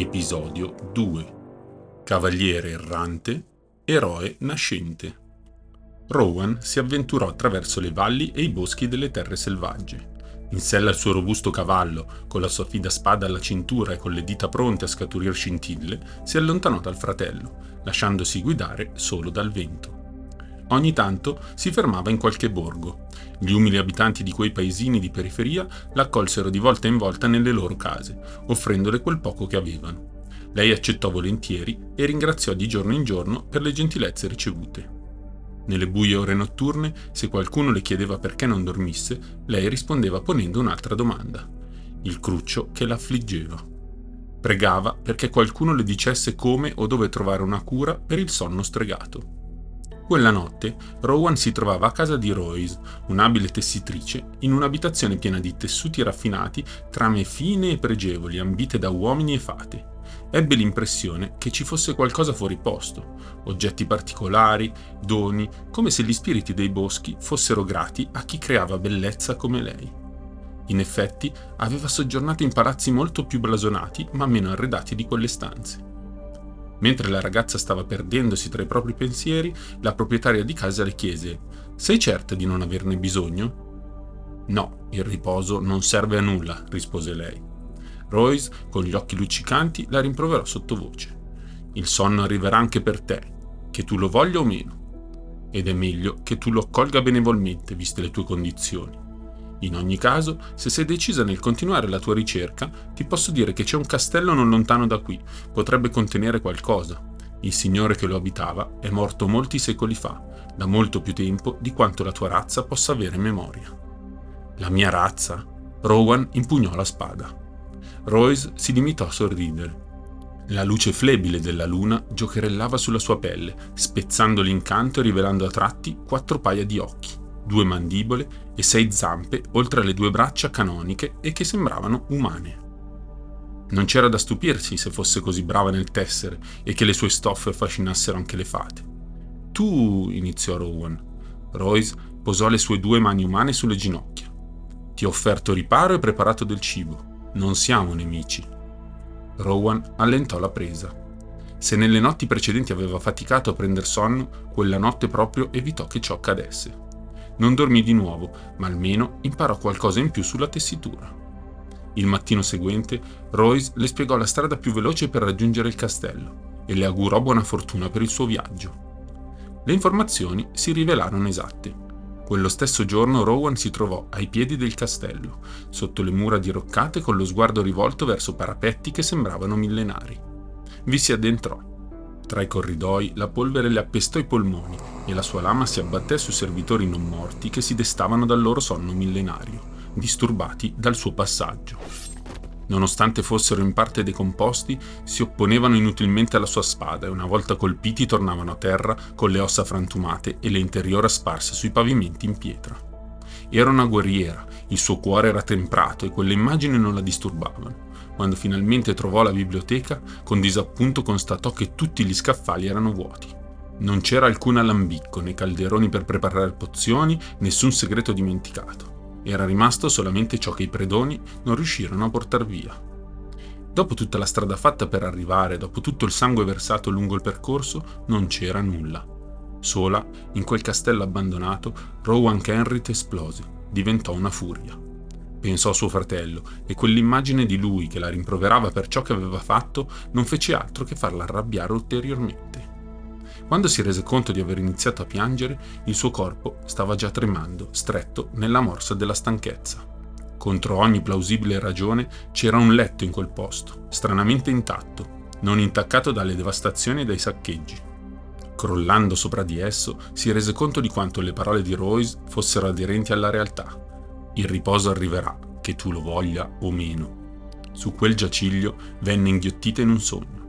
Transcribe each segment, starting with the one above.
Episodio 2 Cavaliere errante, eroe nascente. Rowan si avventurò attraverso le valli e i boschi delle terre selvagge. In sella al suo robusto cavallo, con la sua fida spada alla cintura e con le dita pronte a scaturir scintille, si allontanò dal fratello, lasciandosi guidare solo dal vento. Ogni tanto si fermava in qualche borgo. Gli umili abitanti di quei paesini di periferia l'accolsero di volta in volta nelle loro case, offrendole quel poco che avevano. Lei accettò volentieri e ringraziò di giorno in giorno per le gentilezze ricevute. Nelle buie ore notturne, se qualcuno le chiedeva perché non dormisse, lei rispondeva ponendo un'altra domanda. Il cruccio che l'affliggeva. Pregava perché qualcuno le dicesse come o dove trovare una cura per il sonno stregato. Quella notte Rowan si trovava a casa di Royce, un'abile tessitrice, in un'abitazione piena di tessuti raffinati, trame fine e pregevoli ambite da uomini e fate. Ebbe l'impressione che ci fosse qualcosa fuori posto, oggetti particolari, doni, come se gli spiriti dei boschi fossero grati a chi creava bellezza come lei. In effetti, aveva soggiornato in palazzi molto più blasonati ma meno arredati di quelle stanze. Mentre la ragazza stava perdendosi tra i propri pensieri, la proprietaria di casa le chiese: Sei certa di non averne bisogno? No, il riposo non serve a nulla, rispose lei. Royce, con gli occhi luccicanti, la rimproverò sottovoce. Il sonno arriverà anche per te, che tu lo voglia o meno. Ed è meglio che tu lo accolga benevolmente, viste le tue condizioni. In ogni caso, se sei decisa nel continuare la tua ricerca, ti posso dire che c'è un castello non lontano da qui, potrebbe contenere qualcosa. Il signore che lo abitava è morto molti secoli fa, da molto più tempo di quanto la tua razza possa avere memoria. La mia razza? Rowan impugnò la spada. Royce si limitò a sorridere. La luce flebile della luna giocherellava sulla sua pelle, spezzando l'incanto e rivelando a tratti quattro paia di occhi due mandibole e sei zampe oltre alle due braccia canoniche e che sembravano umane. Non c'era da stupirsi se fosse così brava nel tessere e che le sue stoffe affascinassero anche le fate. Tu, iniziò Rowan. Royce posò le sue due mani umane sulle ginocchia. Ti ho offerto riparo e preparato del cibo. Non siamo nemici. Rowan allentò la presa. Se nelle notti precedenti aveva faticato a prender sonno, quella notte proprio evitò che ciò accadesse. Non dormì di nuovo, ma almeno imparò qualcosa in più sulla tessitura. Il mattino seguente, Royce le spiegò la strada più veloce per raggiungere il castello e le augurò buona fortuna per il suo viaggio. Le informazioni si rivelarono esatte. Quello stesso giorno Rowan si trovò ai piedi del castello, sotto le mura diroccate con lo sguardo rivolto verso parapetti che sembravano millenari. Vi si addentrò tra i corridoi la polvere le appestò i polmoni e la sua lama si abbatté sui servitori non morti che si destavano dal loro sonno millenario, disturbati dal suo passaggio. Nonostante fossero in parte decomposti, si opponevano inutilmente alla sua spada e una volta colpiti tornavano a terra con le ossa frantumate e le interiora sparse sui pavimenti in pietra. Era una guerriera, il suo cuore era temprato e quelle immagini non la disturbavano quando finalmente trovò la biblioteca, con disappunto constatò che tutti gli scaffali erano vuoti. Non c'era alcun alambicco, né calderoni per preparare pozioni, nessun segreto dimenticato. Era rimasto solamente ciò che i predoni non riuscirono a portar via. Dopo tutta la strada fatta per arrivare, dopo tutto il sangue versato lungo il percorso, non c'era nulla. Sola, in quel castello abbandonato, Rowan Kenrit esplose, diventò una furia pensò a suo fratello, e quell'immagine di lui che la rimproverava per ciò che aveva fatto non fece altro che farla arrabbiare ulteriormente. Quando si rese conto di aver iniziato a piangere, il suo corpo stava già tremando, stretto nella morsa della stanchezza. Contro ogni plausibile ragione c'era un letto in quel posto, stranamente intatto, non intaccato dalle devastazioni e dai saccheggi. Crollando sopra di esso, si rese conto di quanto le parole di Royce fossero aderenti alla realtà il riposo arriverà, che tu lo voglia o meno. Su quel giaciglio venne inghiottita in un sogno.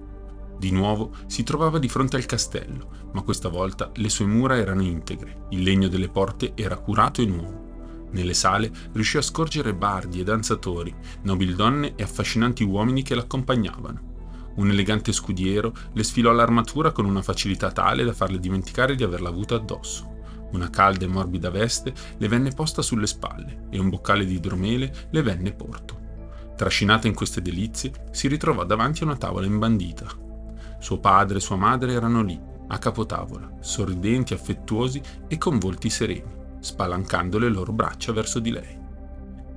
Di nuovo si trovava di fronte al castello, ma questa volta le sue mura erano integre, il legno delle porte era curato e nuovo. Nelle sale riuscì a scorgere bardi e danzatori, nobildonne e affascinanti uomini che l'accompagnavano. Un elegante scudiero le sfilò l'armatura con una facilità tale da farle dimenticare di averla avuta addosso. Una calda e morbida veste le venne posta sulle spalle e un boccale di idromele le venne porto. Trascinata in queste delizie, si ritrovò davanti a una tavola imbandita. Suo padre e sua madre erano lì, a capotavola, sorridenti, affettuosi e con volti sereni, spalancando le loro braccia verso di lei.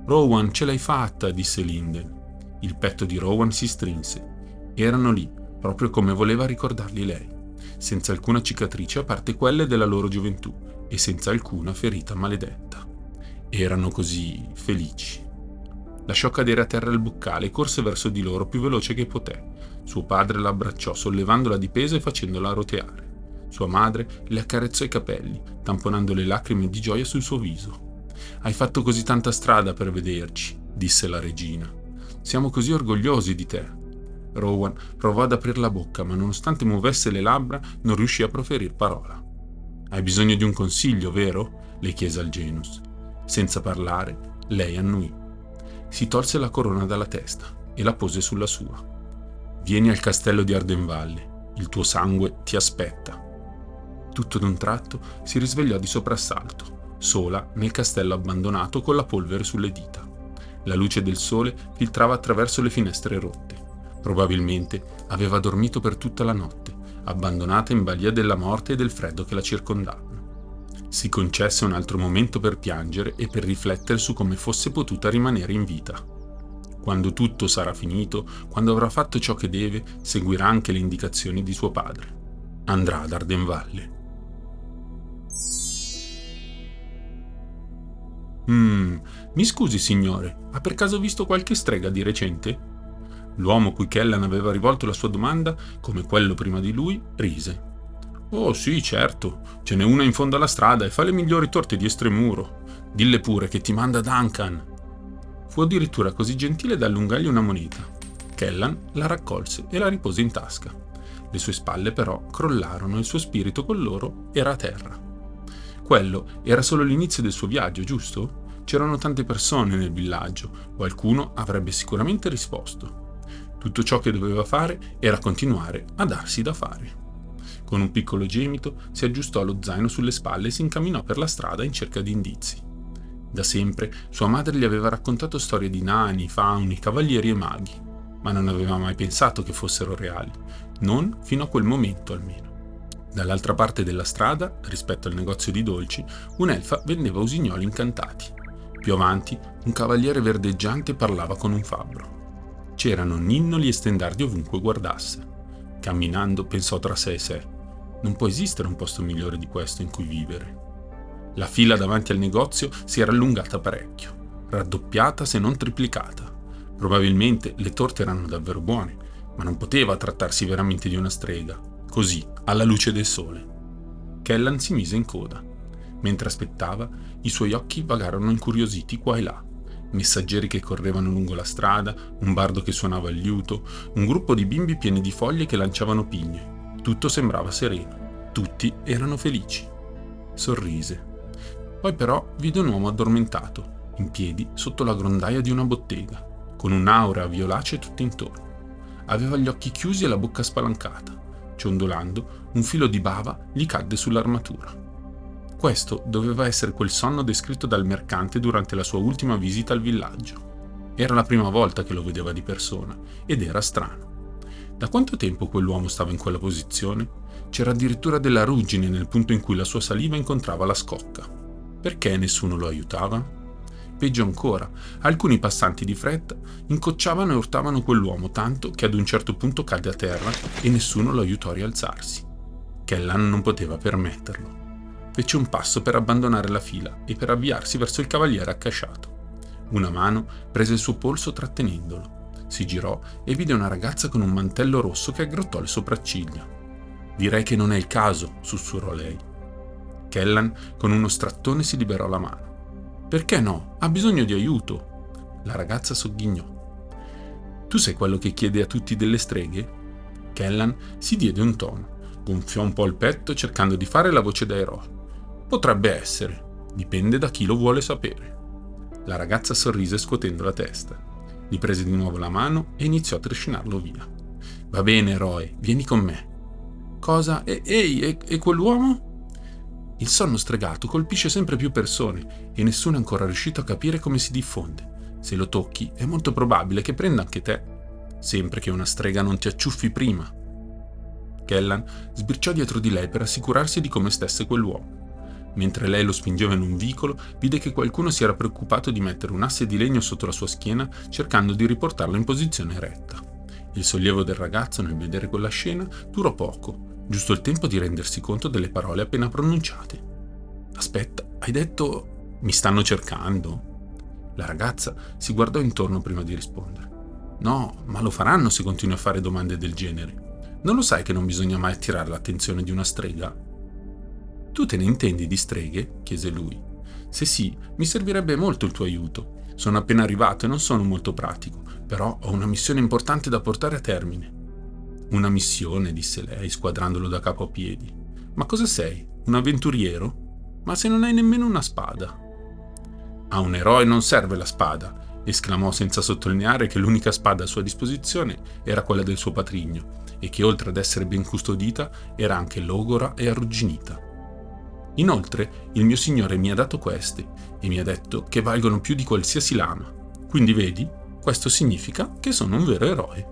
Rowan, ce l'hai fatta, disse Linden. Il petto di Rowan si strinse. Erano lì, proprio come voleva ricordarli lei, senza alcuna cicatrice a parte quelle della loro gioventù e senza alcuna ferita maledetta. Erano così felici. Lasciò cadere a terra il boccale e corse verso di loro più veloce che poté. Suo padre la abbracciò sollevandola di peso e facendola roteare. Sua madre le accarezzò i capelli, tamponando le lacrime di gioia sul suo viso. Hai fatto così tanta strada per vederci, disse la regina. Siamo così orgogliosi di te. Rowan provò ad aprire la bocca, ma nonostante muovesse le labbra, non riuscì a proferire parola. Hai bisogno di un consiglio, vero? le chiese al Genus. Senza parlare, lei annui. Si tolse la corona dalla testa e la pose sulla sua. Vieni al castello di Ardenvalle, il tuo sangue ti aspetta. Tutto d'un tratto si risvegliò di soprassalto, sola nel castello abbandonato con la polvere sulle dita. La luce del sole filtrava attraverso le finestre rotte. Probabilmente aveva dormito per tutta la notte, abbandonata in balia della morte e del freddo che la circondavano. Si concesse un altro momento per piangere e per riflettere su come fosse potuta rimanere in vita. Quando tutto sarà finito, quando avrà fatto ciò che deve, seguirà anche le indicazioni di suo padre. Andrà ad Ardenvalle. Mm, mi scusi signore, ha per caso visto qualche strega di recente? L'uomo cui Kellan aveva rivolto la sua domanda, come quello prima di lui, rise. Oh sì, certo, ce n'è una in fondo alla strada e fa le migliori torte di estremuro. Dille pure che ti manda Duncan. Fu addirittura così gentile da allungargli una moneta. Kellan la raccolse e la ripose in tasca. Le sue spalle però crollarono e il suo spirito con loro era a terra. Quello era solo l'inizio del suo viaggio, giusto? C'erano tante persone nel villaggio, qualcuno avrebbe sicuramente risposto. Tutto ciò che doveva fare era continuare a darsi da fare. Con un piccolo gemito si aggiustò lo zaino sulle spalle e si incamminò per la strada in cerca di indizi. Da sempre sua madre gli aveva raccontato storie di nani, fauni, cavalieri e maghi, ma non aveva mai pensato che fossero reali, non fino a quel momento almeno. Dall'altra parte della strada, rispetto al negozio di dolci, un'elfa vendeva usignoli incantati. Più avanti, un cavaliere verdeggiante parlava con un fabbro. C'erano ninnoli e stendardi ovunque guardasse. Camminando pensò tra sé e sé, non può esistere un posto migliore di questo in cui vivere. La fila davanti al negozio si era allungata parecchio, raddoppiata se non triplicata. Probabilmente le torte erano davvero buone, ma non poteva trattarsi veramente di una strega, così, alla luce del sole. Kellan si mise in coda. Mentre aspettava, i suoi occhi vagarono incuriositi qua e là. Messaggeri che correvano lungo la strada, un bardo che suonava il liuto, un gruppo di bimbi pieni di foglie che lanciavano pigne. Tutto sembrava sereno. Tutti erano felici. Sorrise. Poi però vide un uomo addormentato, in piedi sotto la grondaia di una bottega, con un'aura violacea tutto intorno. Aveva gli occhi chiusi e la bocca spalancata. Ciondolando, un filo di bava gli cadde sull'armatura. Questo doveva essere quel sonno descritto dal mercante durante la sua ultima visita al villaggio. Era la prima volta che lo vedeva di persona ed era strano. Da quanto tempo quell'uomo stava in quella posizione? C'era addirittura della ruggine nel punto in cui la sua saliva incontrava la scocca. Perché nessuno lo aiutava? Peggio ancora, alcuni passanti di fretta incocciavano e urtavano quell'uomo tanto che ad un certo punto cadde a terra e nessuno lo aiutò a rialzarsi. Kellan non poteva permetterlo. Fece un passo per abbandonare la fila e per avviarsi verso il cavaliere accasciato. Una mano prese il suo polso trattenendolo. Si girò e vide una ragazza con un mantello rosso che aggrottò le sopracciglia. Direi che non è il caso, sussurrò lei. Kellan con uno strattone si liberò la mano. Perché no? Ha bisogno di aiuto. La ragazza sogghignò. Tu sei quello che chiede a tutti delle streghe? Kellan si diede un tono, gonfiò un po' il petto cercando di fare la voce da eroe. Potrebbe essere, dipende da chi lo vuole sapere. La ragazza sorrise scuotendo la testa. Gli prese di nuovo la mano e iniziò a trascinarlo via. Va bene, eroe, vieni con me. Cosa? E- ehi, e-, e quell'uomo? Il sonno stregato colpisce sempre più persone e nessuno è ancora riuscito a capire come si diffonde. Se lo tocchi è molto probabile che prenda anche te, sempre che una strega non ti acciuffi prima. Kellan sbirciò dietro di lei per assicurarsi di come stesse quell'uomo. Mentre lei lo spingeva in un vicolo, vide che qualcuno si era preoccupato di mettere un asse di legno sotto la sua schiena cercando di riportarlo in posizione eretta. Il sollievo del ragazzo nel vedere quella scena durò poco, giusto il tempo di rendersi conto delle parole appena pronunciate. Aspetta, hai detto mi stanno cercando? La ragazza si guardò intorno prima di rispondere. No, ma lo faranno se continui a fare domande del genere. Non lo sai che non bisogna mai attirare l'attenzione di una strega? Tu te ne intendi di streghe? chiese lui. Se sì, mi servirebbe molto il tuo aiuto. Sono appena arrivato e non sono molto pratico, però ho una missione importante da portare a termine. Una missione, disse lei, squadrandolo da capo a piedi. Ma cosa sei? Un avventuriero? Ma se non hai nemmeno una spada. A un eroe non serve la spada, esclamò senza sottolineare che l'unica spada a sua disposizione era quella del suo patrigno e che oltre ad essere ben custodita era anche logora e arrugginita. Inoltre, il mio signore mi ha dato queste e mi ha detto che valgono più di qualsiasi lama. Quindi vedi, questo significa che sono un vero eroe.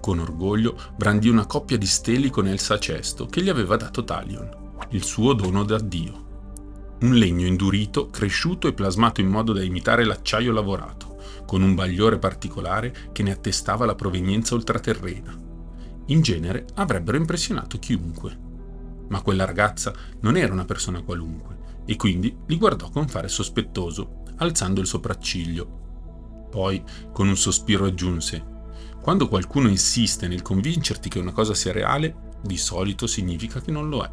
Con orgoglio brandì una coppia di steli con el sacesto che gli aveva dato Talion, il suo dono da Dio. Un legno indurito, cresciuto e plasmato in modo da imitare l'acciaio lavorato, con un bagliore particolare che ne attestava la provenienza ultraterrena. In genere avrebbero impressionato chiunque ma quella ragazza non era una persona qualunque e quindi li guardò con fare sospettoso, alzando il sopracciglio. Poi, con un sospiro, aggiunse: Quando qualcuno insiste nel convincerti che una cosa sia reale, di solito significa che non lo è.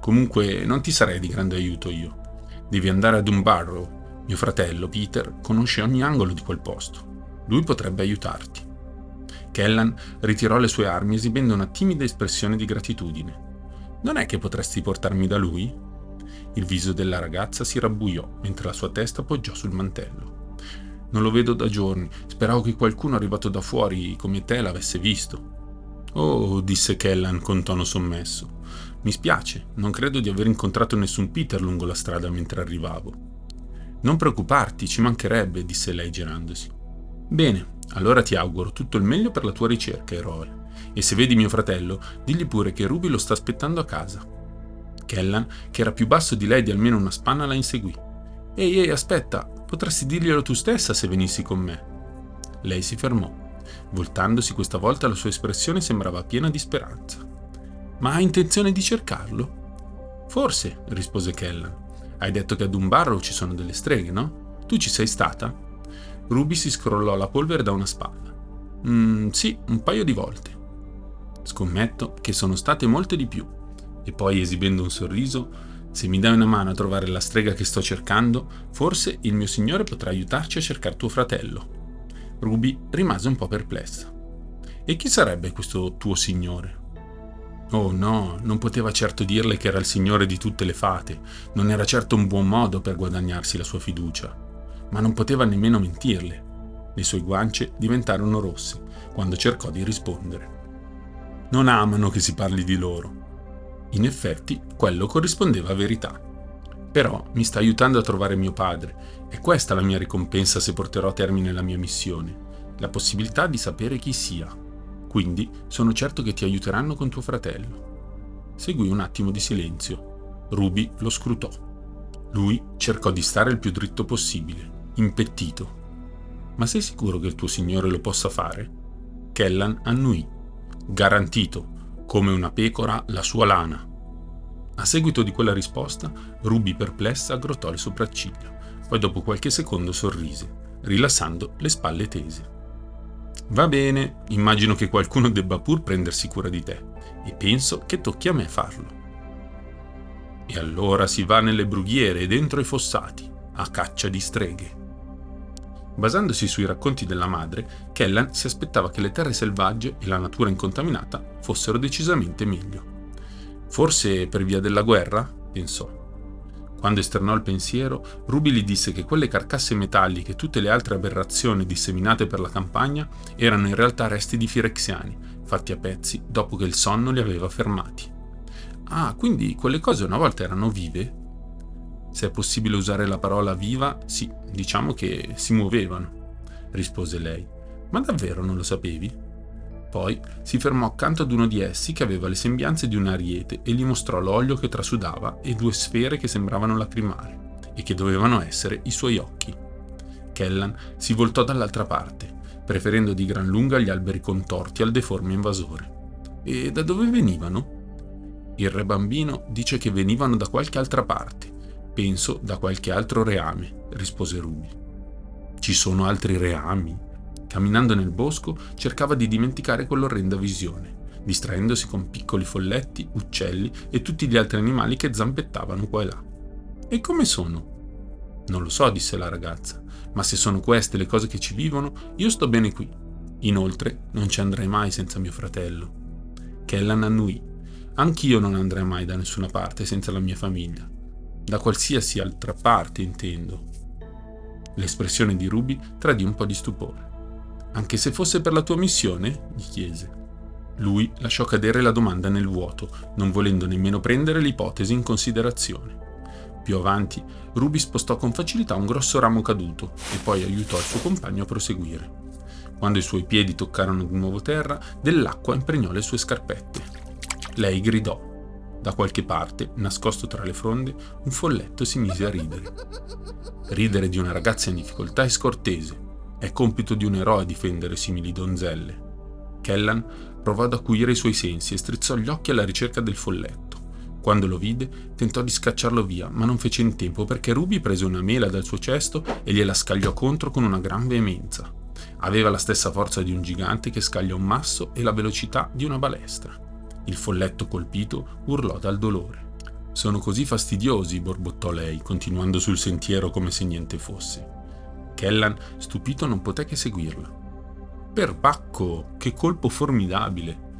Comunque, non ti sarei di grande aiuto io. Devi andare ad un barrow. Mio fratello, Peter, conosce ogni angolo di quel posto. Lui potrebbe aiutarti. Kellan ritirò le sue armi esibendo una timida espressione di gratitudine. Non è che potresti portarmi da lui? Il viso della ragazza si rabbuiò mentre la sua testa poggiò sul mantello. Non lo vedo da giorni, speravo che qualcuno arrivato da fuori come te l'avesse visto. Oh, disse Kellan con tono sommesso. Mi spiace, non credo di aver incontrato nessun Peter lungo la strada mentre arrivavo. Non preoccuparti, ci mancherebbe, disse lei girandosi. Bene, allora ti auguro tutto il meglio per la tua ricerca, eroe. E se vedi mio fratello, digli pure che Ruby lo sta aspettando a casa. Kellan, che era più basso di lei di almeno una spanna, la inseguì. Ehi, ehi, aspetta, potresti dirglielo tu stessa se venissi con me. Lei si fermò. Voltandosi questa volta la sua espressione sembrava piena di speranza. Ma hai intenzione di cercarlo? Forse, rispose Kellan. Hai detto che ad un barro ci sono delle streghe, no? Tu ci sei stata? Ruby si scrollò la polvere da una spalla. Mm, sì, un paio di volte. Scommetto che sono state molte di più. E poi, esibendo un sorriso, se mi dai una mano a trovare la strega che sto cercando, forse il mio signore potrà aiutarci a cercare tuo fratello. Ruby rimase un po' perplessa. E chi sarebbe questo tuo signore? Oh no, non poteva certo dirle che era il signore di tutte le fate, non era certo un buon modo per guadagnarsi la sua fiducia, ma non poteva nemmeno mentirle. Le sue guance diventarono rosse quando cercò di rispondere non amano che si parli di loro. In effetti, quello corrispondeva a verità. Però mi sta aiutando a trovare mio padre e questa è la mia ricompensa se porterò a termine la mia missione, la possibilità di sapere chi sia. Quindi sono certo che ti aiuteranno con tuo fratello. Seguì un attimo di silenzio. Ruby lo scrutò. Lui cercò di stare il più dritto possibile, impettito. Ma sei sicuro che il tuo signore lo possa fare? Kellan annuì garantito, come una pecora, la sua lana. A seguito di quella risposta, Ruby perplessa aggrottò le sopracciglia, poi dopo qualche secondo sorrise, rilassando le spalle tese. Va bene, immagino che qualcuno debba pur prendersi cura di te, e penso che tocchi a me farlo. E allora si va nelle brughiere e dentro i fossati, a caccia di streghe. Basandosi sui racconti della madre, Kellan si aspettava che le terre selvagge e la natura incontaminata fossero decisamente meglio. Forse per via della guerra? pensò. Quando esternò il pensiero, Ruby gli disse che quelle carcasse metalliche e tutte le altre aberrazioni disseminate per la campagna erano in realtà resti di firexiani, fatti a pezzi dopo che il sonno li aveva fermati. Ah, quindi quelle cose una volta erano vive? Se è possibile usare la parola viva, sì, diciamo che si muovevano, rispose lei. Ma davvero non lo sapevi? Poi si fermò accanto ad uno di essi che aveva le sembianze di un ariete e gli mostrò l'olio che trasudava e due sfere che sembravano lacrimare e che dovevano essere i suoi occhi. Kellan si voltò dall'altra parte, preferendo di gran lunga gli alberi contorti al deforme invasore. E da dove venivano? Il re bambino dice che venivano da qualche altra parte, penso da qualche altro reame, rispose Ruby. Ci sono altri reami? Camminando nel bosco cercava di dimenticare quell'orrenda visione, distraendosi con piccoli folletti, uccelli e tutti gli altri animali che zampettavano qua e là. E come sono? Non lo so, disse la ragazza, ma se sono queste le cose che ci vivono, io sto bene qui. Inoltre, non ci andrei mai senza mio fratello. Kellan annui Anch'io non andrei mai da nessuna parte senza la mia famiglia. Da qualsiasi altra parte, intendo. L'espressione di Ruby tradì un po' di stupore. Anche se fosse per la tua missione? gli chiese. Lui lasciò cadere la domanda nel vuoto, non volendo nemmeno prendere l'ipotesi in considerazione. Più avanti, Ruby spostò con facilità un grosso ramo caduto e poi aiutò il suo compagno a proseguire. Quando i suoi piedi toccarono di nuovo terra, dell'acqua impregnò le sue scarpette lei gridò. Da qualche parte, nascosto tra le fronde, un folletto si mise a ridere. Ridere di una ragazza in difficoltà è scortese. È compito di un eroe difendere simili donzelle. Kellan provò ad acuire i suoi sensi e strizzò gli occhi alla ricerca del folletto. Quando lo vide, tentò di scacciarlo via, ma non fece in tempo perché Ruby prese una mela dal suo cesto e gliela scagliò contro con una gran veemenza. Aveva la stessa forza di un gigante che scaglia un masso e la velocità di una balestra. Il folletto colpito urlò dal dolore. Sono così fastidiosi, borbottò lei, continuando sul sentiero come se niente fosse. Kellan, stupito, non poté che seguirla. Perbacco, che colpo formidabile!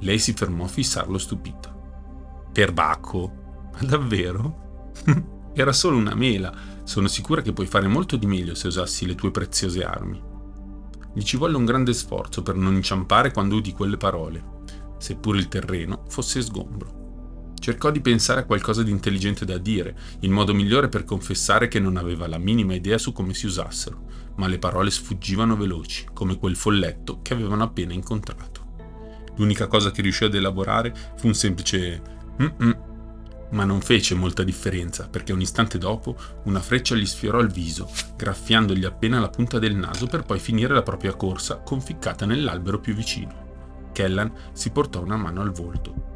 Lei si fermò a fissarlo stupita. Perbacco? Ma davvero? Era solo una mela. Sono sicura che puoi fare molto di meglio se usassi le tue preziose armi. Gli ci volle un grande sforzo per non inciampare quando udì quelle parole seppur il terreno fosse sgombro. Cercò di pensare a qualcosa di intelligente da dire, il modo migliore per confessare che non aveva la minima idea su come si usassero, ma le parole sfuggivano veloci, come quel folletto che avevano appena incontrato. L'unica cosa che riuscì ad elaborare fu un semplice mm ma non fece molta differenza perché un istante dopo una freccia gli sfiorò il viso, graffiandogli appena la punta del naso per poi finire la propria corsa conficcata nell'albero più vicino. Kellan si portò una mano al volto.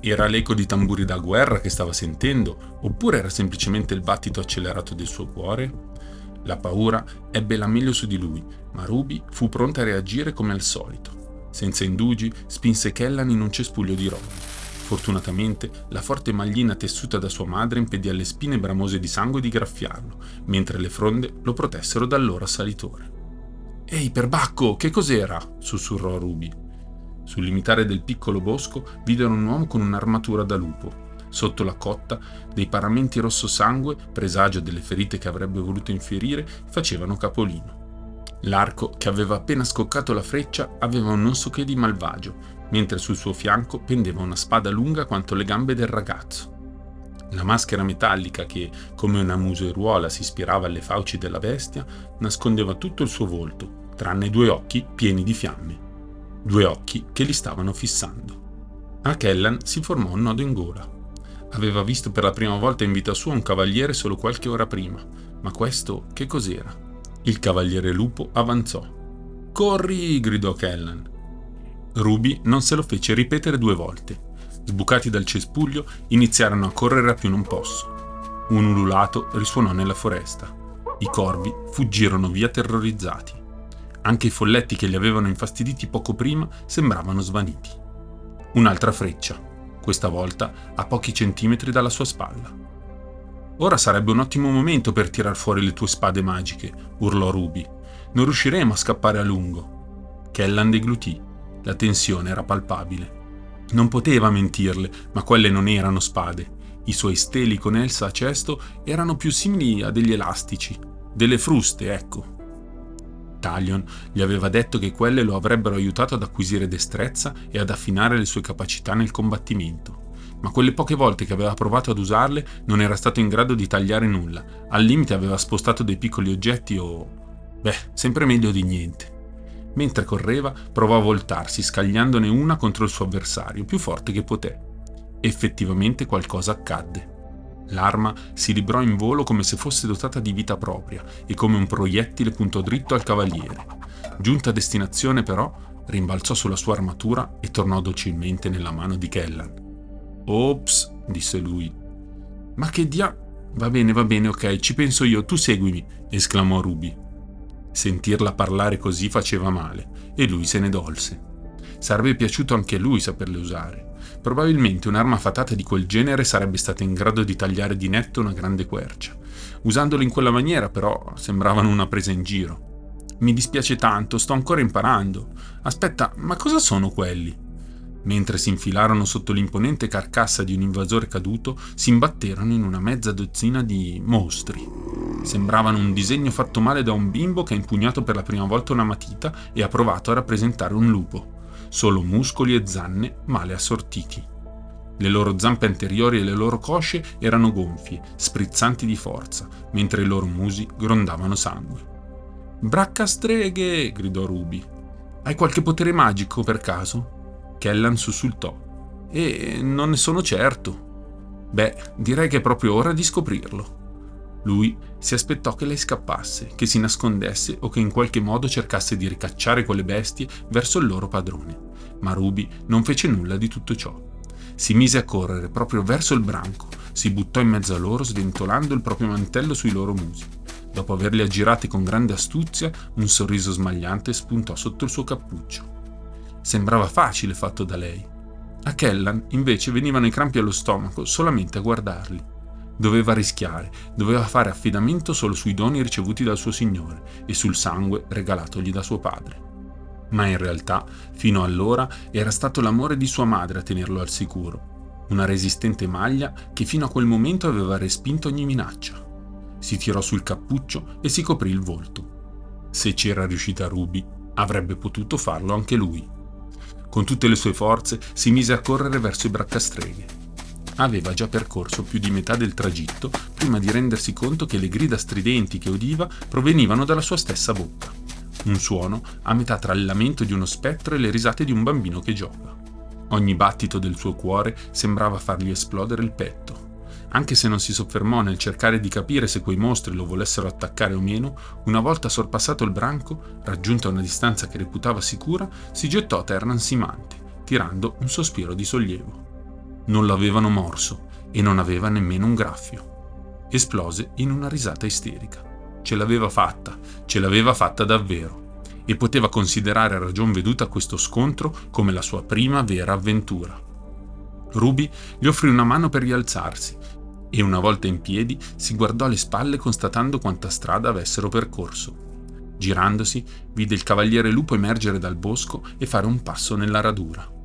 Era l'eco di tamburi da guerra che stava sentendo, oppure era semplicemente il battito accelerato del suo cuore? La paura ebbe la meglio su di lui, ma Ruby fu pronta a reagire come al solito. Senza indugi, spinse Kellan in un cespuglio di roba. Fortunatamente, la forte maglina tessuta da sua madre impedì alle spine bramose di sangue di graffiarlo, mentre le fronde lo protessero dal loro assalitore. Ehi, perbacco, che cos'era? sussurrò Ruby. Sul limitare del piccolo bosco videro un uomo con un'armatura da lupo. Sotto la cotta, dei paramenti rosso sangue, presagio delle ferite che avrebbe voluto infierire, facevano capolino. L'arco, che aveva appena scoccato la freccia, aveva un non so che di malvagio, mentre sul suo fianco pendeva una spada lunga quanto le gambe del ragazzo. La maschera metallica che, come una museruola, si ispirava alle fauci della bestia, nascondeva tutto il suo volto, tranne due occhi pieni di fiamme, due occhi che li stavano fissando. A Kellan si formò un nodo in gola. Aveva visto per la prima volta in vita sua un cavaliere solo qualche ora prima, ma questo che cos'era? Il cavaliere lupo avanzò. Corri! gridò Kellan. Ruby non se lo fece ripetere due volte. Sbucati dal cespuglio, iniziarono a correre a più non posso. Un ululato risuonò nella foresta. I corvi fuggirono via terrorizzati. Anche i folletti che li avevano infastiditi poco prima sembravano svaniti. Un'altra freccia, questa volta a pochi centimetri dalla sua spalla. Ora sarebbe un ottimo momento per tirar fuori le tue spade magiche, urlò Ruby. Non riusciremo a scappare a lungo. Kellan deglutì. La tensione era palpabile. Non poteva mentirle, ma quelle non erano spade. I suoi steli con Elsa a cesto erano più simili a degli elastici, delle fruste, ecco. Talion gli aveva detto che quelle lo avrebbero aiutato ad acquisire destrezza e ad affinare le sue capacità nel combattimento. ma quelle poche volte che aveva provato ad usarle non era stato in grado di tagliare nulla, al limite aveva spostato dei piccoli oggetti o... beh, sempre meglio di niente. Mentre correva, provò a voltarsi, scagliandone una contro il suo avversario, più forte che poté. Effettivamente qualcosa accadde. L'arma si librò in volo come se fosse dotata di vita propria e come un proiettile puntò dritto al cavaliere. Giunta a destinazione, però, rimbalzò sulla sua armatura e tornò docilmente nella mano di Kellan. Ops, disse lui. Ma che dia... Va bene, va bene, ok, ci penso io, tu seguimi, esclamò Ruby. Sentirla parlare così faceva male e lui se ne dolse. Sarebbe piaciuto anche a lui saperle usare. Probabilmente un'arma fatata di quel genere sarebbe stata in grado di tagliare di netto una grande quercia. Usandolo in quella maniera, però, sembravano una presa in giro. Mi dispiace tanto, sto ancora imparando. Aspetta, ma cosa sono quelli? Mentre si infilarono sotto l'imponente carcassa di un invasore caduto, si imbatterono in una mezza dozzina di mostri. Sembravano un disegno fatto male da un bimbo che ha impugnato per la prima volta una matita e ha provato a rappresentare un lupo. Solo muscoli e zanne male assortiti. Le loro zampe anteriori e le loro cosce erano gonfie, sprizzanti di forza, mentre i loro musi grondavano sangue. Bracca streghe! gridò Ruby. Hai qualche potere magico per caso? Kellan sussultò. E non ne sono certo. Beh, direi che è proprio ora di scoprirlo. Lui si aspettò che lei scappasse, che si nascondesse o che in qualche modo cercasse di ricacciare quelle bestie verso il loro padrone. Ma Ruby non fece nulla di tutto ciò. Si mise a correre proprio verso il branco, si buttò in mezzo a loro sventolando il proprio mantello sui loro musi. Dopo averli aggirati con grande astuzia, un sorriso smagliante spuntò sotto il suo cappuccio. Sembrava facile fatto da lei. A Kellan invece venivano i crampi allo stomaco solamente a guardarli. Doveva rischiare, doveva fare affidamento solo sui doni ricevuti dal suo signore e sul sangue regalatogli da suo padre. Ma in realtà, fino allora, era stato l'amore di sua madre a tenerlo al sicuro, una resistente maglia che fino a quel momento aveva respinto ogni minaccia. Si tirò sul cappuccio e si coprì il volto. Se c'era riuscita Ruby, avrebbe potuto farlo anche lui. Con tutte le sue forze si mise a correre verso i braccastreghe. Aveva già percorso più di metà del tragitto prima di rendersi conto che le grida stridenti che udiva provenivano dalla sua stessa bocca. Un suono a metà tra il lamento di uno spettro e le risate di un bambino che gioca. Ogni battito del suo cuore sembrava fargli esplodere il petto. Anche se non si soffermò nel cercare di capire se quei mostri lo volessero attaccare o meno, una volta sorpassato il branco, raggiunta una distanza che reputava sicura, si gettò a terra ansimante, tirando un sospiro di sollievo. Non l'avevano morso e non aveva nemmeno un graffio. Esplose in una risata isterica. Ce l'aveva fatta, ce l'aveva fatta davvero e poteva considerare a ragion veduta questo scontro come la sua prima vera avventura. Ruby gli offrì una mano per rialzarsi e una volta in piedi si guardò alle spalle constatando quanta strada avessero percorso. Girandosi, vide il cavaliere lupo emergere dal bosco e fare un passo nella radura.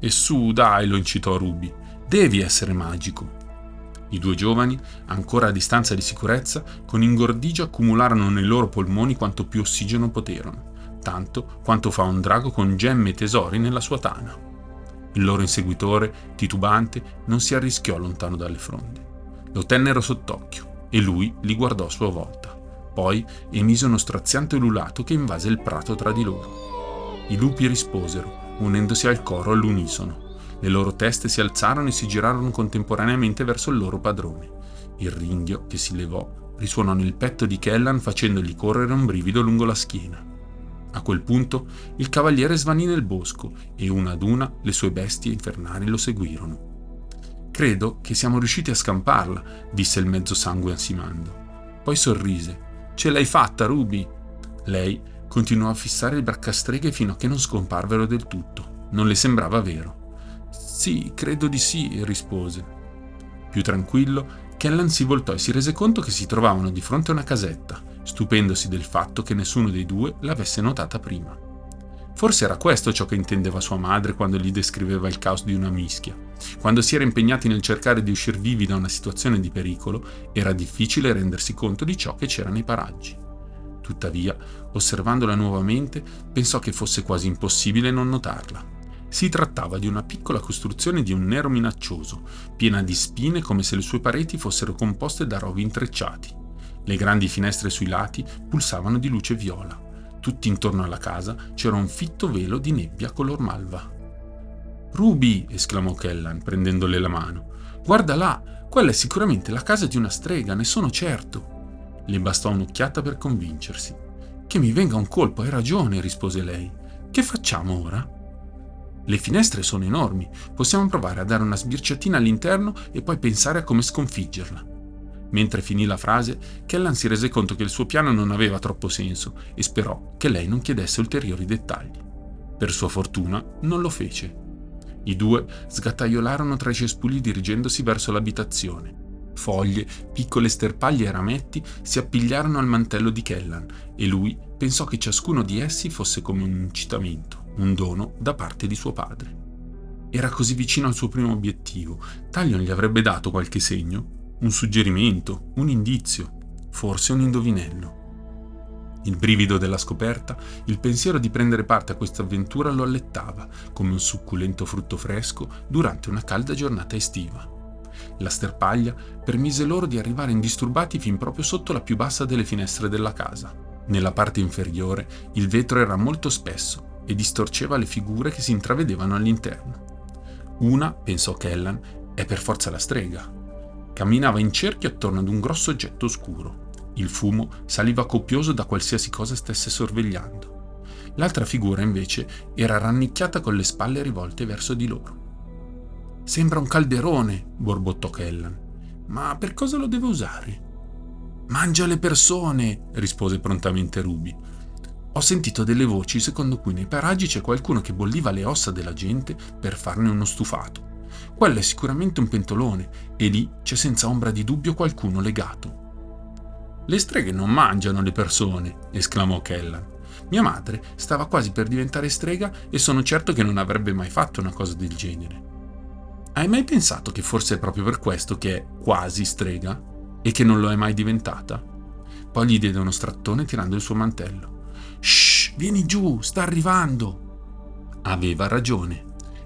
E su, dai, lo incitò Ruby, devi essere magico. I due giovani, ancora a distanza di sicurezza, con ingordigio accumularono nei loro polmoni quanto più ossigeno poterono, tanto quanto fa un drago con gemme e tesori nella sua tana. Il loro inseguitore, titubante, non si arrischiò lontano dalle fronde. Lo tennero sott'occhio e lui li guardò a sua volta. Poi emise uno straziante ululato che invase il prato tra di loro. I lupi risposero, unendosi al coro all'unisono. Le loro teste si alzarono e si girarono contemporaneamente verso il loro padrone. Il ringhio, che si levò, risuonò nel petto di Kellan facendogli correre un brivido lungo la schiena. A quel punto il cavaliere svanì nel bosco e una ad una le sue bestie infernali lo seguirono. Credo che siamo riusciti a scamparla, disse il mezzo sangue ansimando. Poi sorrise. Ce l'hai fatta, Ruby! Lei continuò a fissare il braccastreghe fino a che non scomparvero del tutto. Non le sembrava vero. Sì, credo di sì, rispose. Più tranquillo, Kellan si voltò e si rese conto che si trovavano di fronte a una casetta stupendosi del fatto che nessuno dei due l'avesse notata prima. Forse era questo ciò che intendeva sua madre quando gli descriveva il caos di una mischia. Quando si era impegnati nel cercare di uscire vivi da una situazione di pericolo, era difficile rendersi conto di ciò che c'era nei paraggi. Tuttavia, osservandola nuovamente, pensò che fosse quasi impossibile non notarla. Si trattava di una piccola costruzione di un nero minaccioso, piena di spine come se le sue pareti fossero composte da rovi intrecciati. Le grandi finestre sui lati pulsavano di luce viola. Tutti intorno alla casa c'era un fitto velo di nebbia color malva. Ruby! esclamò Kellan, prendendole la mano. Guarda là, quella è sicuramente la casa di una strega, ne sono certo. Le bastò un'occhiata per convincersi. Che mi venga un colpo, hai ragione, rispose lei. Che facciamo ora? Le finestre sono enormi, possiamo provare a dare una sbirciatina all'interno e poi pensare a come sconfiggerla. Mentre finì la frase, Kellan si rese conto che il suo piano non aveva troppo senso e sperò che lei non chiedesse ulteriori dettagli. Per sua fortuna non lo fece. I due sgattaiolarono tra i cespugli dirigendosi verso l'abitazione. Foglie, piccole sterpaglie e rametti si appigliarono al mantello di Kellan e lui pensò che ciascuno di essi fosse come un incitamento, un dono da parte di suo padre. Era così vicino al suo primo obiettivo, Talion gli avrebbe dato qualche segno un suggerimento, un indizio, forse un indovinello. Il brivido della scoperta, il pensiero di prendere parte a questa avventura lo allettava come un succulento frutto fresco durante una calda giornata estiva. La sterpaglia permise loro di arrivare indisturbati fin proprio sotto la più bassa delle finestre della casa. Nella parte inferiore il vetro era molto spesso e distorceva le figure che si intravedevano all'interno. Una, pensò Kellan, è per forza la strega, Camminava in cerchio attorno ad un grosso oggetto oscuro. Il fumo saliva copioso da qualsiasi cosa stesse sorvegliando. L'altra figura invece era rannicchiata con le spalle rivolte verso di loro. Sembra un calderone, borbottò Kellan. Ma per cosa lo deve usare? Mangia le persone, rispose prontamente Ruby. Ho sentito delle voci secondo cui nei paraggi c'è qualcuno che bolliva le ossa della gente per farne uno stufato. Quello è sicuramente un pentolone e lì c'è senza ombra di dubbio qualcuno legato. Le streghe non mangiano le persone, esclamò Kellan. Mia madre stava quasi per diventare strega e sono certo che non avrebbe mai fatto una cosa del genere. Hai mai pensato che forse è proprio per questo che è quasi strega e che non lo è mai diventata? Poi gli diede uno strattone tirando il suo mantello. Shh, vieni giù, sta arrivando. Aveva ragione.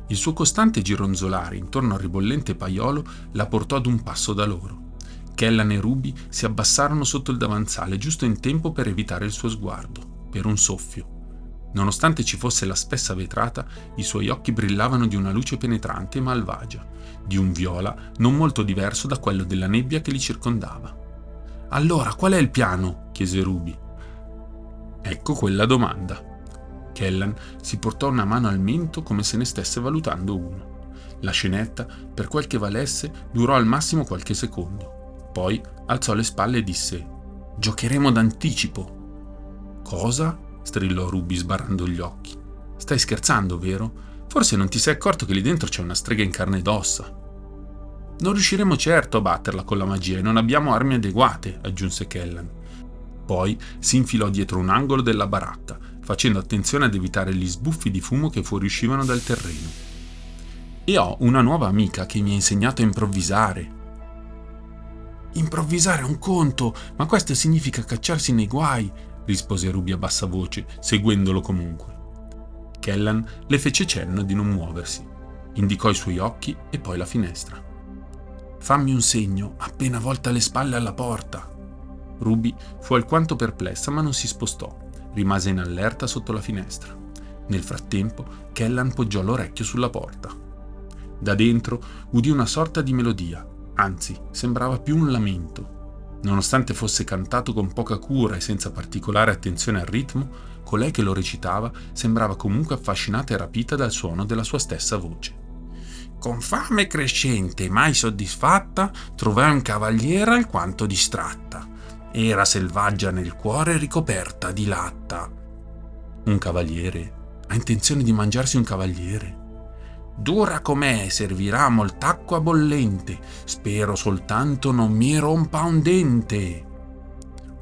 Il suo costante gironzolare intorno al ribollente paiolo la portò ad un passo da loro. Kellan e Ruby si abbassarono sotto il davanzale giusto in tempo per evitare il suo sguardo, per un soffio. Nonostante ci fosse la spessa vetrata, i suoi occhi brillavano di una luce penetrante e malvagia, di un viola non molto diverso da quello della nebbia che li circondava. Allora, qual è il piano? chiese Ruby. Ecco quella domanda. Kellan si portò una mano al mento come se ne stesse valutando uno. La scenetta, per quel che valesse, durò al massimo qualche secondo. Poi alzò le spalle e disse: Giocheremo d'anticipo. Cosa? Strillò Ruby sbarrando gli occhi. Stai scherzando, vero? Forse non ti sei accorto che lì dentro c'è una strega in carne ed ossa. Non riusciremo certo a batterla con la magia e non abbiamo armi adeguate, aggiunse Kellan. Poi si infilò dietro un angolo della baracca, facendo attenzione ad evitare gli sbuffi di fumo che fuoriuscivano dal terreno. E ho una nuova amica che mi ha insegnato a improvvisare. Improvvisare è un conto, ma questo significa cacciarsi nei guai, rispose Ruby a bassa voce, seguendolo comunque. Kellan le fece cenno di non muoversi, indicò i suoi occhi e poi la finestra. Fammi un segno, appena volta le spalle alla porta. Ruby fu alquanto perplessa ma non si spostò rimase in allerta sotto la finestra. Nel frattempo, Kellan poggiò l'orecchio sulla porta. Da dentro udì una sorta di melodia, anzi, sembrava più un lamento. Nonostante fosse cantato con poca cura e senza particolare attenzione al ritmo, colei che lo recitava sembrava comunque affascinata e rapita dal suono della sua stessa voce. Con fame crescente, mai soddisfatta, trovai un cavaliere alquanto distratta era selvaggia nel cuore ricoperta di latta. Un cavaliere? Ha intenzione di mangiarsi un cavaliere? Dura com'è, servirà molt'acqua bollente. Spero soltanto non mi rompa un dente.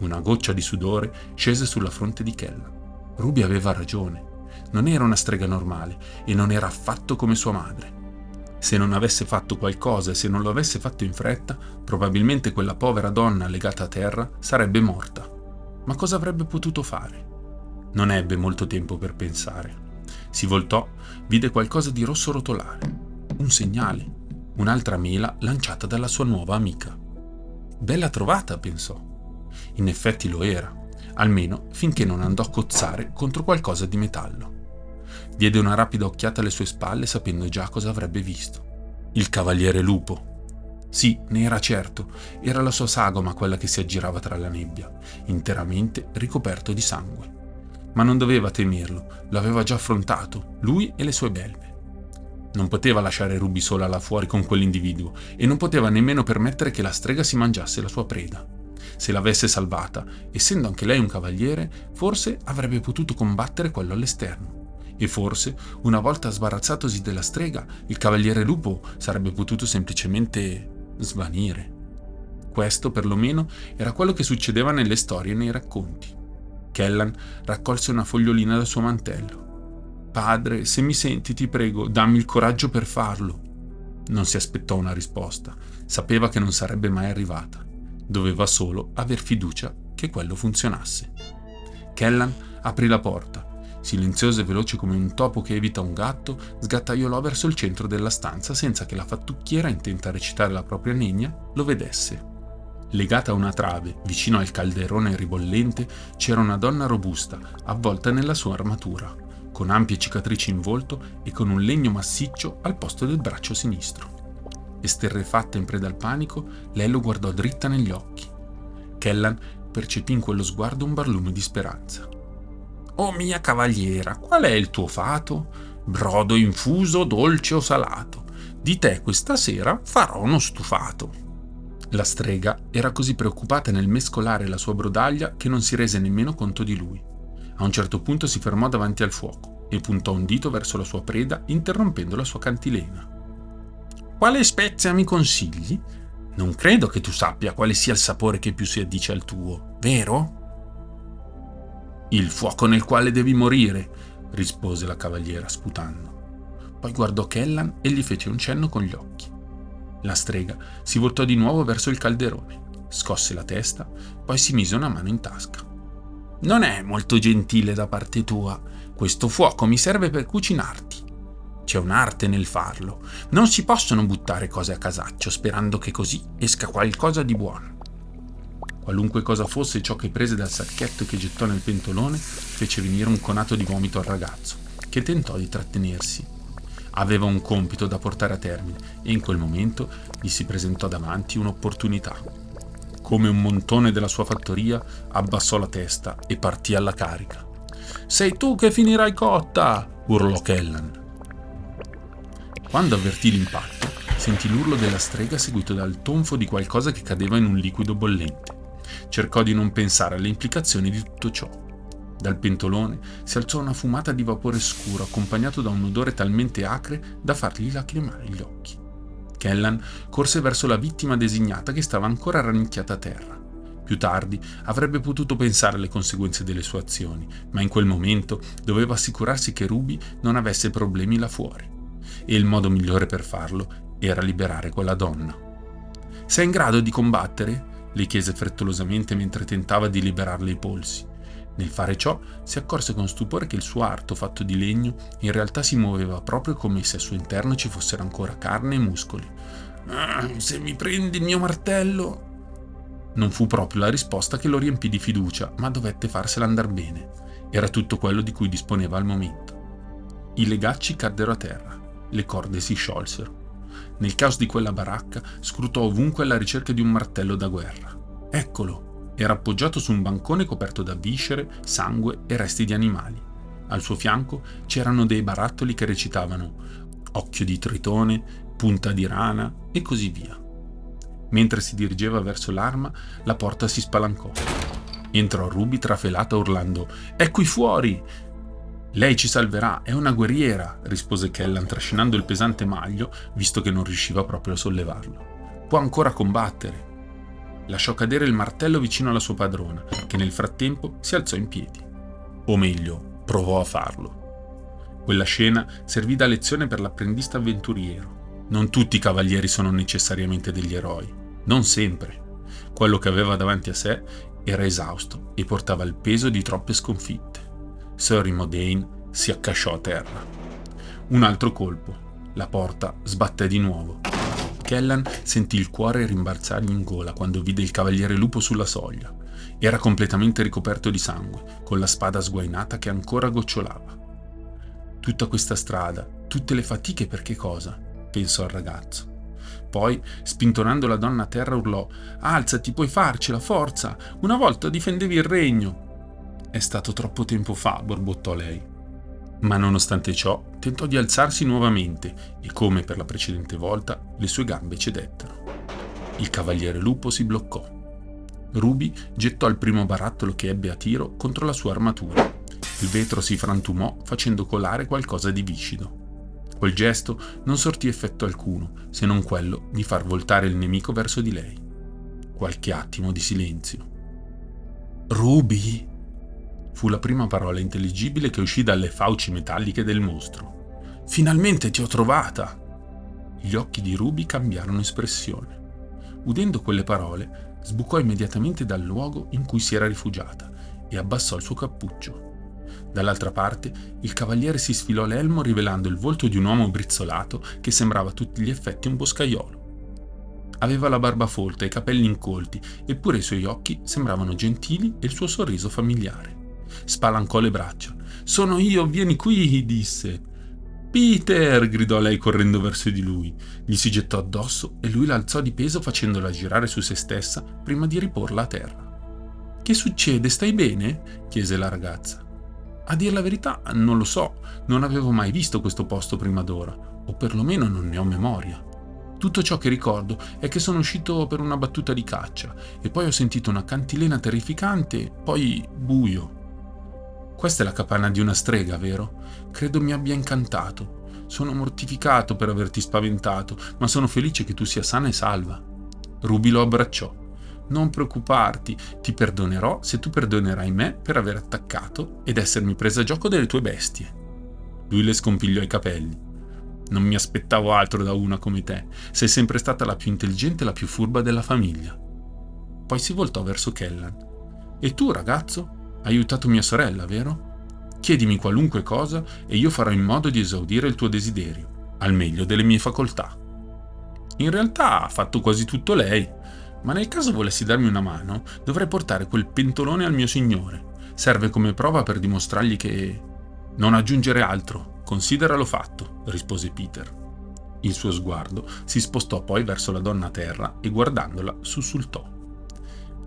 Una goccia di sudore scese sulla fronte di Kella. Ruby aveva ragione. Non era una strega normale e non era affatto come sua madre. Se non avesse fatto qualcosa e se non lo avesse fatto in fretta, probabilmente quella povera donna legata a terra sarebbe morta. Ma cosa avrebbe potuto fare? Non ebbe molto tempo per pensare. Si voltò, vide qualcosa di rosso rotolare. Un segnale, un'altra mela lanciata dalla sua nuova amica. Bella trovata, pensò. In effetti lo era, almeno finché non andò a cozzare contro qualcosa di metallo. Diede una rapida occhiata alle sue spalle sapendo già cosa avrebbe visto. Il cavaliere lupo. Sì, ne era certo, era la sua sagoma quella che si aggirava tra la nebbia, interamente ricoperto di sangue. Ma non doveva temerlo, lo aveva già affrontato, lui e le sue belve. Non poteva lasciare Ruby sola là fuori con quell'individuo e non poteva nemmeno permettere che la strega si mangiasse la sua preda. Se l'avesse salvata, essendo anche lei un cavaliere, forse avrebbe potuto combattere quello all'esterno. E forse, una volta sbarazzatosi della strega, il cavaliere lupo sarebbe potuto semplicemente svanire. Questo, perlomeno, era quello che succedeva nelle storie e nei racconti. Kellan raccolse una fogliolina dal suo mantello. Padre, se mi senti, ti prego, dammi il coraggio per farlo. Non si aspettò una risposta. Sapeva che non sarebbe mai arrivata. Doveva solo aver fiducia che quello funzionasse. Kellan aprì la porta Silenzioso e veloce come un topo che evita un gatto, sgattaiolò verso il centro della stanza senza che la fattucchiera, intenta a recitare la propria negna, lo vedesse. Legata a una trave, vicino al calderone ribollente, c'era una donna robusta, avvolta nella sua armatura, con ampie cicatrici in volto e con un legno massiccio al posto del braccio sinistro. Esterrefatta in preda al panico, lei lo guardò dritta negli occhi. Kellan percepì in quello sguardo un barlume di speranza. Oh mia cavaliera, qual è il tuo fato? Brodo infuso, dolce o salato? Di te questa sera farò uno stufato. La strega era così preoccupata nel mescolare la sua brodaglia che non si rese nemmeno conto di lui. A un certo punto si fermò davanti al fuoco e puntò un dito verso la sua preda, interrompendo la sua cantilena. Quale spezia mi consigli? Non credo che tu sappia quale sia il sapore che più si addice al tuo, vero? Il fuoco nel quale devi morire, rispose la cavaliera sputando. Poi guardò Kellan e gli fece un cenno con gli occhi. La strega si voltò di nuovo verso il calderone, scosse la testa, poi si mise una mano in tasca. Non è molto gentile da parte tua. Questo fuoco mi serve per cucinarti. C'è un'arte nel farlo. Non si possono buttare cose a casaccio sperando che così esca qualcosa di buono. Qualunque cosa fosse ciò che prese dal sacchetto che gettò nel pentolone, fece venire un conato di vomito al ragazzo, che tentò di trattenersi. Aveva un compito da portare a termine e in quel momento gli si presentò davanti un'opportunità. Come un montone della sua fattoria, abbassò la testa e partì alla carica. Sei tu che finirai cotta! urlò Kellan. Quando avvertì l'impatto, sentì l'urlo della strega seguito dal tonfo di qualcosa che cadeva in un liquido bollente. Cercò di non pensare alle implicazioni di tutto ciò. Dal pentolone si alzò una fumata di vapore scuro accompagnato da un odore talmente acre da fargli lacrimare gli occhi. Kellan corse verso la vittima designata che stava ancora rannicchiata a terra. Più tardi avrebbe potuto pensare alle conseguenze delle sue azioni, ma in quel momento doveva assicurarsi che Ruby non avesse problemi là fuori. E il modo migliore per farlo era liberare quella donna. Sei in grado di combattere? le chiese frettolosamente mentre tentava di liberarle i polsi. Nel fare ciò si accorse con stupore che il suo arto fatto di legno in realtà si muoveva proprio come se al suo interno ci fossero ancora carne e muscoli. Ah, se mi prendi il mio martello... Non fu proprio la risposta che lo riempì di fiducia, ma dovette farsela andar bene. Era tutto quello di cui disponeva al momento. I legacci caddero a terra, le corde si sciolsero. Nel caos di quella baracca scrutò ovunque alla ricerca di un martello da guerra. Eccolo, era appoggiato su un bancone coperto da viscere, sangue e resti di animali. Al suo fianco c'erano dei barattoli che recitavano occhio di tritone, punta di rana e così via. Mentre si dirigeva verso l'arma, la porta si spalancò. Entrò Ruby trafelata urlando È qui fuori! Lei ci salverà, è una guerriera, rispose Kellan trascinando il pesante maglio, visto che non riusciva proprio a sollevarlo. Può ancora combattere. Lasciò cadere il martello vicino alla sua padrona, che nel frattempo si alzò in piedi. O meglio, provò a farlo. Quella scena servì da lezione per l'apprendista avventuriero. Non tutti i cavalieri sono necessariamente degli eroi, non sempre. Quello che aveva davanti a sé era esausto e portava il peso di troppe sconfitte. Sir Imodane si accasciò a terra. Un altro colpo. La porta sbatté di nuovo. Kellan sentì il cuore rimbalzargli in gola quando vide il cavaliere lupo sulla soglia. Era completamente ricoperto di sangue, con la spada sguainata che ancora gocciolava. Tutta questa strada, tutte le fatiche per che cosa? pensò il ragazzo. Poi, spintonando la donna a terra, urlò: Alzati, puoi farcela, forza! Una volta difendevi il regno! È stato troppo tempo fa, borbottò lei. Ma nonostante ciò, tentò di alzarsi nuovamente e, come per la precedente volta, le sue gambe cedettero. Il cavaliere lupo si bloccò. Ruby gettò il primo barattolo che ebbe a tiro contro la sua armatura. Il vetro si frantumò facendo colare qualcosa di viscido. Quel gesto non sortì effetto alcuno, se non quello di far voltare il nemico verso di lei. Qualche attimo di silenzio. Ruby! Fu la prima parola intelligibile che uscì dalle fauci metalliche del mostro. Finalmente ti ho trovata! Gli occhi di Ruby cambiarono espressione. Udendo quelle parole, sbucò immediatamente dal luogo in cui si era rifugiata e abbassò il suo cappuccio. Dall'altra parte, il cavaliere si sfilò l'elmo rivelando il volto di un uomo brizzolato che sembrava a tutti gli effetti un boscaiolo. Aveva la barba folta e i capelli incolti, eppure i suoi occhi sembravano gentili e il suo sorriso familiare. Spalancò le braccia. Sono io, vieni qui, disse. Peter! gridò lei correndo verso di lui. Gli si gettò addosso e lui l'alzò di peso facendola girare su se stessa prima di riporla a terra. Che succede? Stai bene? chiese la ragazza. A dir la verità, non lo so, non avevo mai visto questo posto prima d'ora, o perlomeno non ne ho memoria. Tutto ciò che ricordo è che sono uscito per una battuta di caccia e poi ho sentito una cantilena terrificante, poi buio. Questa è la capanna di una strega, vero? Credo mi abbia incantato. Sono mortificato per averti spaventato, ma sono felice che tu sia sana e salva. Ruby lo abbracciò. Non preoccuparti, ti perdonerò se tu perdonerai me per aver attaccato ed essermi presa a gioco delle tue bestie. Lui le scompigliò i capelli. Non mi aspettavo altro da una come te. Sei sempre stata la più intelligente e la più furba della famiglia. Poi si voltò verso Kellan. E tu, ragazzo? Aiutato mia sorella, vero? Chiedimi qualunque cosa e io farò in modo di esaudire il tuo desiderio, al meglio delle mie facoltà. In realtà ha fatto quasi tutto lei, ma nel caso volessi darmi una mano, dovrei portare quel pentolone al mio signore. Serve come prova per dimostrargli che... Non aggiungere altro, consideralo fatto, rispose Peter. Il suo sguardo si spostò poi verso la donna a terra e guardandola sussultò.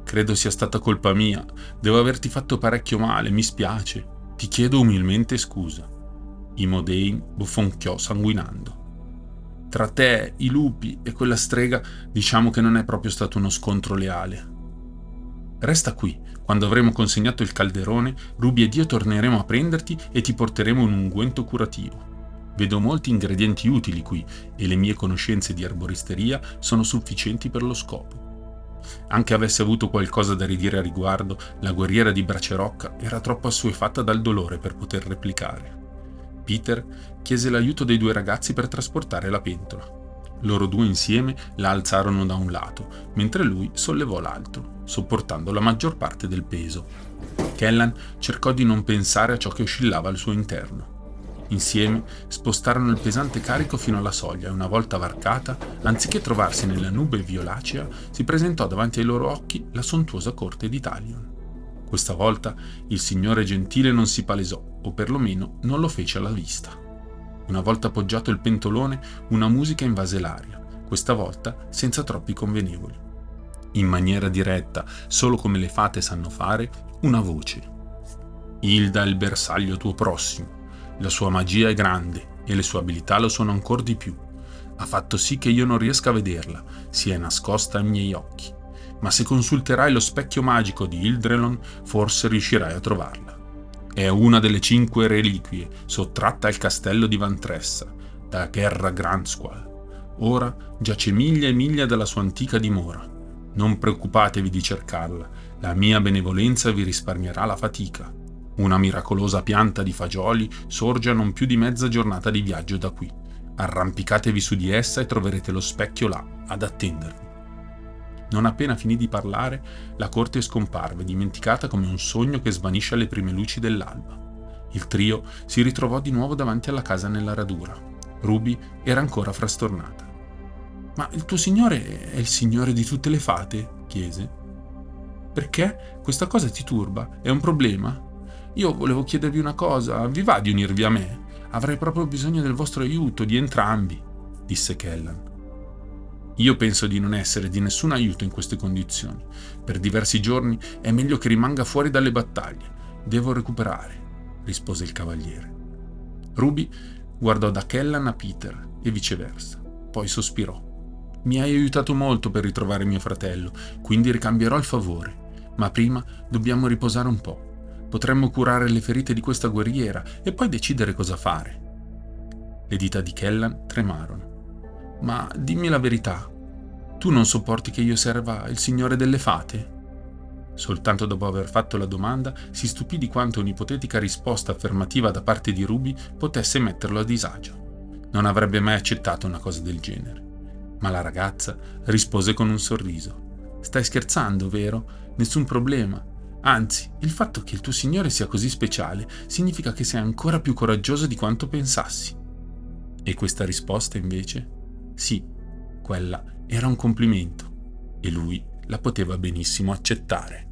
Credo sia stata colpa mia. Devo averti fatto parecchio male, mi spiace. Ti chiedo umilmente scusa. Imodein bofonchiò sanguinando. Tra te, i lupi e quella strega, diciamo che non è proprio stato uno scontro leale. Resta qui. Quando avremo consegnato il calderone, Ruby ed io torneremo a prenderti e ti porteremo un unguento curativo. Vedo molti ingredienti utili qui e le mie conoscenze di arboristeria sono sufficienti per lo scopo. Anche avesse avuto qualcosa da ridire a riguardo, la guerriera di Bracerocca era troppo assuefatta dal dolore per poter replicare. Peter chiese l'aiuto dei due ragazzi per trasportare la pentola. Loro due insieme la alzarono da un lato, mentre lui sollevò l'altro, sopportando la maggior parte del peso. Kellan cercò di non pensare a ciò che oscillava al suo interno. Insieme spostarono il pesante carico fino alla soglia e una volta varcata, anziché trovarsi nella nube violacea, si presentò davanti ai loro occhi la sontuosa corte di Talion. Questa volta il signore gentile non si palesò, o perlomeno non lo fece alla vista. Una volta appoggiato il pentolone, una musica invase l'aria, questa volta senza troppi convenevoli. In maniera diretta, solo come le fate sanno fare, una voce. Hilda è il bersaglio tuo prossimo, la sua magia è grande e le sue abilità lo sono ancora di più. Ha fatto sì che io non riesca a vederla, si è nascosta ai miei occhi. Ma se consulterai lo specchio magico di Ildrelon, forse riuscirai a trovarla. È una delle cinque reliquie sottratta al castello di Vantressa, da Guerra Gransqual. Ora giace miglia e miglia dalla sua antica dimora. Non preoccupatevi di cercarla, la mia benevolenza vi risparmierà la fatica. Una miracolosa pianta di fagioli sorge a non più di mezza giornata di viaggio da qui. Arrampicatevi su di essa e troverete lo specchio là, ad attendervi. Non appena finì di parlare, la corte scomparve, dimenticata come un sogno che svanisce alle prime luci dell'alba. Il trio si ritrovò di nuovo davanti alla casa nella radura. Ruby era ancora frastornata. Ma il tuo signore è il signore di tutte le fate? chiese. Perché? Questa cosa ti turba? È un problema? Io volevo chiedervi una cosa, vi va di unirvi a me? Avrei proprio bisogno del vostro aiuto, di entrambi, disse Kellan. Io penso di non essere di nessun aiuto in queste condizioni. Per diversi giorni è meglio che rimanga fuori dalle battaglie. Devo recuperare rispose il cavaliere. Ruby guardò da Kellan a Peter e viceversa, poi sospirò. Mi hai aiutato molto per ritrovare mio fratello, quindi ricambierò il favore, ma prima dobbiamo riposare un po'. Potremmo curare le ferite di questa guerriera e poi decidere cosa fare. Le dita di Kellan tremarono. Ma dimmi la verità, tu non sopporti che io serva il Signore delle Fate? Soltanto dopo aver fatto la domanda si stupì di quanto un'ipotetica risposta affermativa da parte di Ruby potesse metterlo a disagio. Non avrebbe mai accettato una cosa del genere. Ma la ragazza rispose con un sorriso. Stai scherzando, vero? Nessun problema. Anzi, il fatto che il tuo Signore sia così speciale significa che sei ancora più coraggioso di quanto pensassi. E questa risposta invece? Sì, quella era un complimento e lui la poteva benissimo accettare.